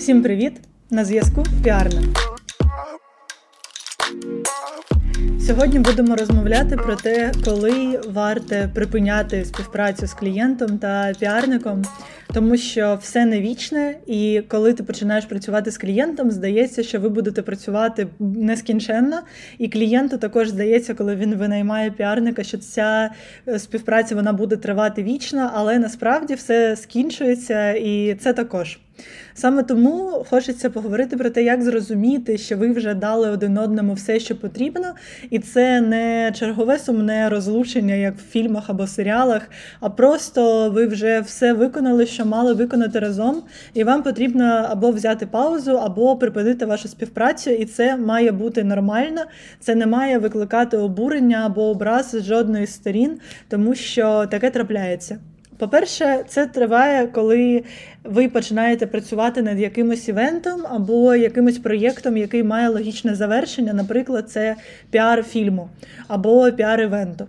Всім привіт! На зв'язку Піарна. Сьогодні будемо розмовляти про те, коли варте припиняти співпрацю з клієнтом та піарником, тому що все не вічне, і коли ти починаєш працювати з клієнтом, здається, що ви будете працювати нескінченно. І клієнту також здається, коли він винаймає піарника, що ця е, співпраця вона буде тривати вічно, але насправді все скінчується, і це також. Саме тому хочеться поговорити про те, як зрозуміти, що ви вже дали один одному все, що потрібно, і це не чергове сумне розлучення, як в фільмах або серіалах, а просто ви вже все виконали, що мали виконати разом, і вам потрібно або взяти паузу, або припинити вашу співпрацю, і це має бути нормально. Це не має викликати обурення або образ з жодної з сторін, тому що таке трапляється. По-перше, це триває, коли ви починаєте працювати над якимось івентом або якимось проєктом, який має логічне завершення, наприклад, це піар фільму або піар івенту.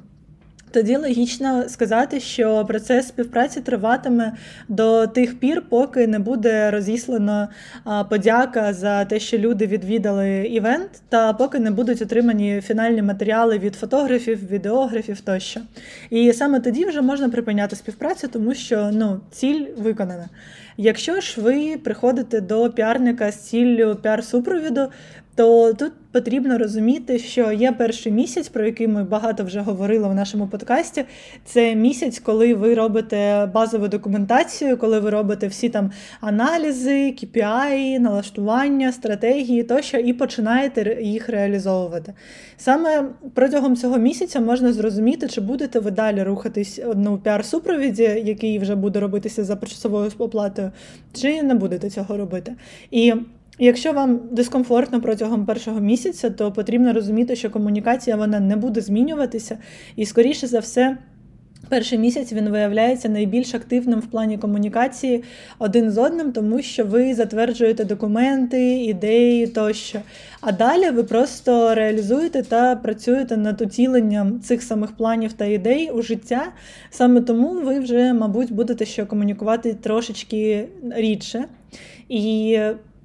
Тоді логічно сказати, що процес співпраці триватиме до тих пір, поки не буде розіслана подяка за те, що люди відвідали івент, та поки не будуть отримані фінальні матеріали від фотографів, відеографів тощо. І саме тоді вже можна припиняти співпрацю, тому що ну, ціль виконана. Якщо ж ви приходите до піарника з ціллю піар-супровіду, то тут потрібно розуміти, що є перший місяць, про який ми багато вже говорили в нашому подкасті. Це місяць, коли ви робите базову документацію, коли ви робите всі там аналізи, KPI, налаштування, стратегії тощо, і починаєте їх реалізовувати. Саме протягом цього місяця можна зрозуміти, чи будете ви далі рухатись ну, піар-супровіді, який вже буде робитися за почасовою оплатою, чи не будете цього робити. І Якщо вам дискомфортно протягом першого місяця, то потрібно розуміти, що комунікація вона не буде змінюватися, і, скоріше за все, перший місяць він виявляється найбільш активним в плані комунікації один з одним, тому що ви затверджуєте документи, ідеї тощо. А далі ви просто реалізуєте та працюєте над уціленням цих самих планів та ідей у життя. Саме тому ви вже, мабуть, будете ще комунікувати трошечки рідше. І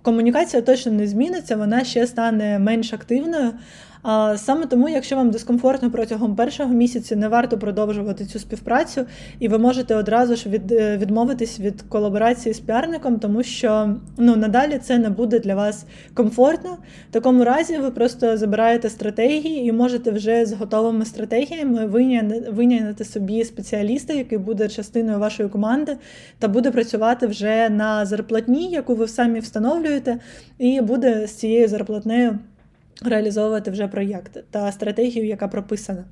комунікація точно не зміниться, вона ще стане менш активною. Саме тому, якщо вам дискомфортно протягом першого місяця, не варто продовжувати цю співпрацю, і ви можете одразу ж від, е, відмовитись від колаборації з піарником, тому що ну надалі це не буде для вас комфортно. В такому разі ви просто забираєте стратегії і можете вже з готовими стратегіями виняти собі спеціаліста, який буде частиною вашої команди, та буде працювати вже на зарплатні, яку ви самі встановлюєте, і буде з цією зарплатнею реалізовувати вже проєкт та стратегію, яка прописана.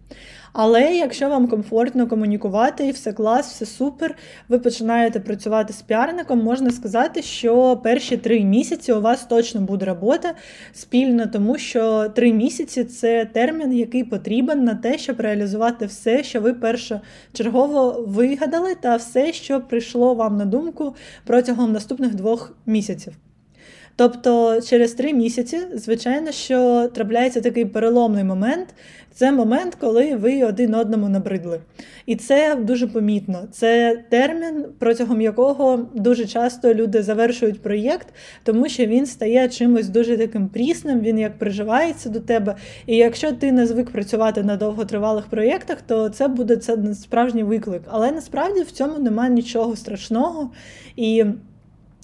Але якщо вам комфортно комунікувати все клас, все супер, ви починаєте працювати з піарником, можна сказати, що перші три місяці у вас точно буде робота спільно, тому що три місяці це термін, який потрібен на те, щоб реалізувати все, що ви першочергово вигадали, та все, що прийшло вам на думку протягом наступних двох місяців. Тобто через три місяці, звичайно, що трапляється такий переломний момент. Це момент, коли ви один одному набридли. І це дуже помітно. Це термін, протягом якого дуже часто люди завершують проєкт, тому що він стає чимось дуже таким прісним, він як приживається до тебе. І якщо ти не звик працювати на довготривалих проєктах, то це буде це справжній виклик. Але насправді в цьому немає нічого страшного. І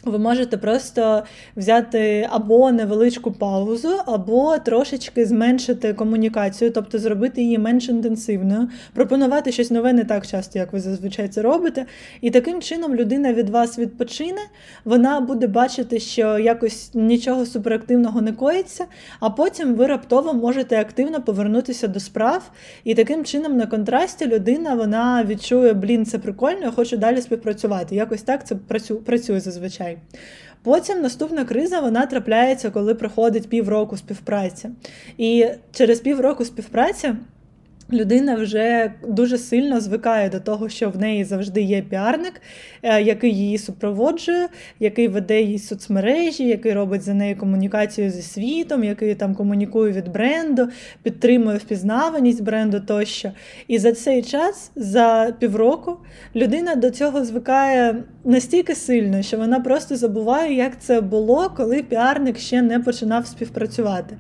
ви можете просто взяти або невеличку паузу, або трошечки зменшити комунікацію, тобто зробити її менш інтенсивною, пропонувати щось нове не так часто, як ви зазвичай це робите. І таким чином людина від вас відпочине, вона буде бачити, що якось нічого суперактивного не коїться, а потім ви раптово можете активно повернутися до справ. І таким чином, на контрасті, людина вона відчує, блін, це прикольно, я хочу далі співпрацювати. Якось так це працює зазвичай грошей. Потім наступна криза вона трапляється, коли проходить півроку співпраці. І через півроку співпраці Людина вже дуже сильно звикає до того, що в неї завжди є піарник, е, який її супроводжує, який веде її соцмережі, який робить за нею комунікацію зі світом, який там комунікує від бренду, підтримує впізнаваність бренду тощо. І за цей час, за півроку, людина до цього звикає настільки сильно, що вона просто забуває, як це було, коли піарник ще не починав співпрацювати.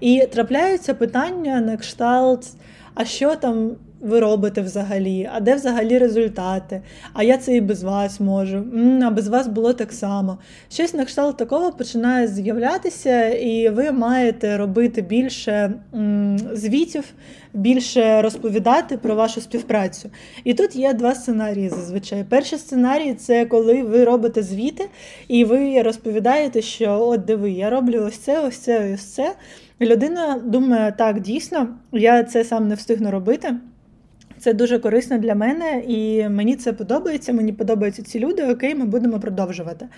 І трапляються питання на кшталт а що там ви робите взагалі, а де взагалі результати? А я це і без вас можу, М, а без вас було так само. Щось на кшталт такого починає з'являтися, і ви маєте робити більше м, звітів, більше розповідати про вашу співпрацю. І тут є два сценарії зазвичай. Перший сценарій це коли ви робите звіти, і ви розповідаєте, що от диви, я роблю ось це, ось це, ось це. Людина думає, так, дійсно, я це сам не встигну робити. Це дуже корисно для мене, і мені це подобається. Мені подобаються ці люди. Окей, ми будемо продовжувати.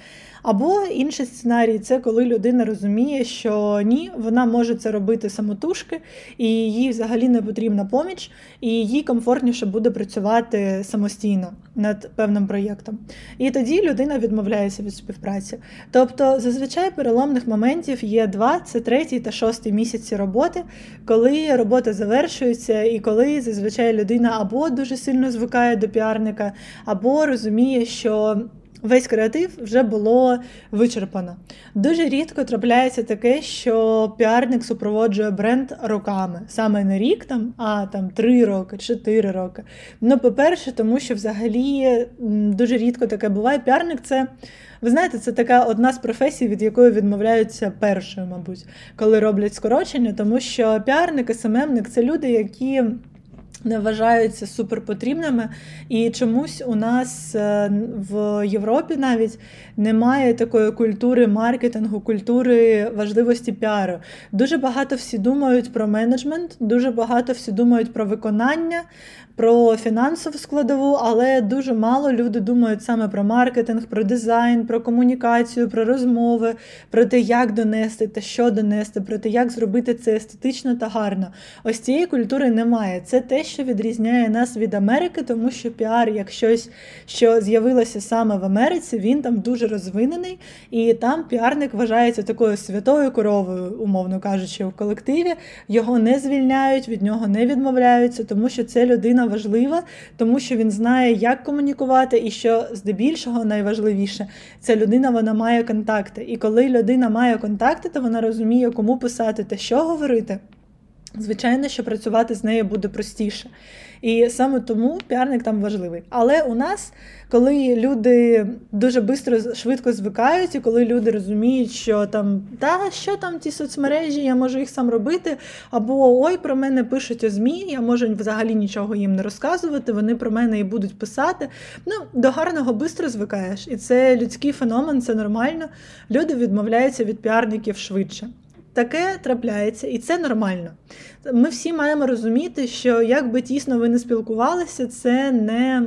Або інший сценарій це коли людина розуміє, що ні, вона може це робити самотужки, і їй взагалі не потрібна поміч, і їй комфортніше буде працювати самостійно над певним проєктом. І тоді людина відмовляється від співпраці. Тобто, зазвичай переломних моментів є два: це третій та шостий місяці роботи, коли робота завершується, і коли зазвичай людина або дуже сильно звикає до піарника, або розуміє, що весь креатив вже було вичерпано. Дуже рідко трапляється таке, що піарник супроводжує бренд роками. Саме не рік, там, а там три роки, чотири роки. Ну, по-перше, тому що взагалі дуже рідко таке буває. Піарник це. Ви знаєте, це така одна з професій, від якої відмовляються першою, мабуть, коли роблять скорочення, тому що піарник, SMMник це люди, які не вважаються суперпотрібними. І чомусь у нас е, в Європі навіть немає такої культури маркетингу, культури важливості піару. Дуже багато всі думають про менеджмент, дуже багато всі думають про виконання, про фінансову складову, але дуже мало люди думають саме про маркетинг, про дизайн, про комунікацію, про розмови, про те, як донести та що донести, про те, як зробити це естетично та гарно. Ось цієї культури немає. Це те, що відрізняє нас від Америки, тому що піар, як щось, що з'явилося саме в Америці, він там дуже розвинений, і там піарник вважається такою святою коровою, умовно кажучи, в колективі. Його не звільняють, від нього не відмовляються, тому що це людина важлива, тому що він знає, як комунікувати, і що здебільшого найважливіше ця людина вона має контакти. І коли людина має контакти, то вона розуміє, кому писати та що говорити. Звичайно, що працювати з нею буде простіше. І саме тому піарник там важливий. Але у нас, коли люди дуже швидко, швидко звикають, і коли люди розуміють, що там та що там ті соцмережі, я можу їх сам робити, або ой, про мене пишуть у ЗМІ, я можу взагалі нічого їм не розказувати, вони про мене і будуть писати. Ну, До гарного швидко звикаєш. І це людський феномен, це нормально. Люди відмовляються від піарників швидше. Таке трапляється, і це нормально. Ми всі маємо розуміти, що як би тісно ви не спілкувалися, це не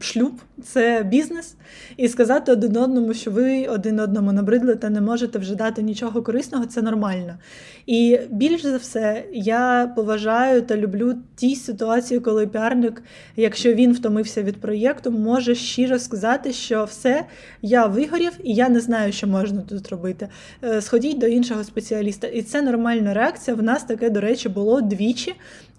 шлюб, це бізнес, і сказати один одному, що ви один одному набридли та не можете вже дати нічого корисного, це нормально. І більш за все, я поважаю та люблю ті ситуації, коли піарник, якщо він втомився від проєкту, може щиро сказати, що все, я вигорів і я не знаю, що можна тут робити. Е, сходіть до іншого спеціаліста. І це нормальна реакція. В нас таке, до речі, було двічі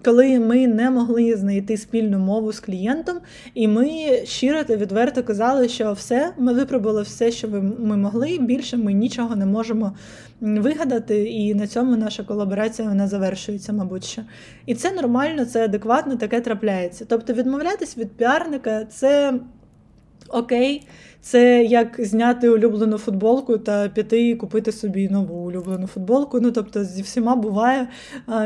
коли ми не могли знайти спільну мову з клієнтом, і ми щиро та відверто казали, що все, ми випробували все, що ми могли. Більше ми нічого не можемо вигадати, і на цьому наша колаборація вона завершується, мабуть. що. І це нормально, це адекватно, таке трапляється. Тобто відмовлятись від піарника це окей. Це як зняти улюблену футболку та піти і купити собі нову улюблену футболку. Ну тобто зі всіма буває,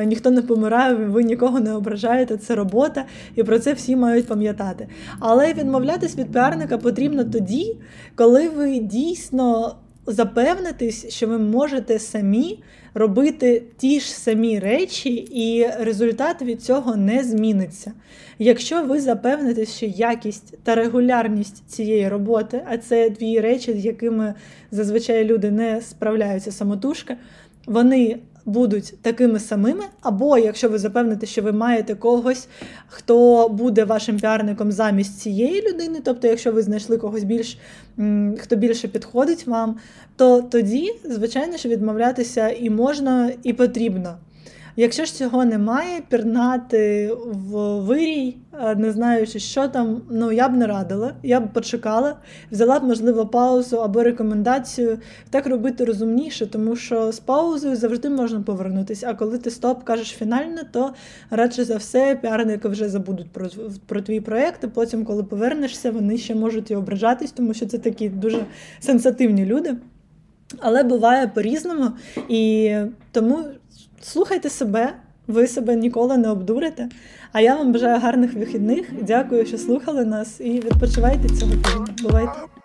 ніхто не помирає, ви нікого не ображаєте, це робота, і про це всі мають пам'ятати. Але відмовлятись від піарника потрібно тоді, коли ви дійсно запевнитесь, що ви можете самі робити ті ж самі речі, і результат від цього не зміниться. Якщо ви запевнитесь, що якість та регулярність цієї роботи, а це дві речі, з якими зазвичай люди не справляються самотужки, вони будуть такими самими, або якщо ви запевните, що ви маєте когось, хто буде вашим піарником замість цієї людини, тобто, якщо ви знайшли когось більш хто більше підходить вам, то тоді, звичайно, що відмовлятися і можна, і потрібно. Якщо ж цього немає, пірнати в вирій, е, не знаючи, що там, ну я б не радила, я б почекала, взяла б, можливо, паузу або рекомендацію. Так робити розумніше, тому що з паузою завжди можна повернутися. А коли ти стоп кажеш фінально, то радше за все піарники вже забудуть про про твій проєкт, потім, коли повернешся, вони ще можуть і ображатись, тому що це такі дуже сенсативні люди. Але буває по-різному, і тому слухайте себе, ви себе ніколи не обдурите. А я вам бажаю гарних вихідних. Дякую, що слухали нас, і відпочивайте цього тижня. Бувайте!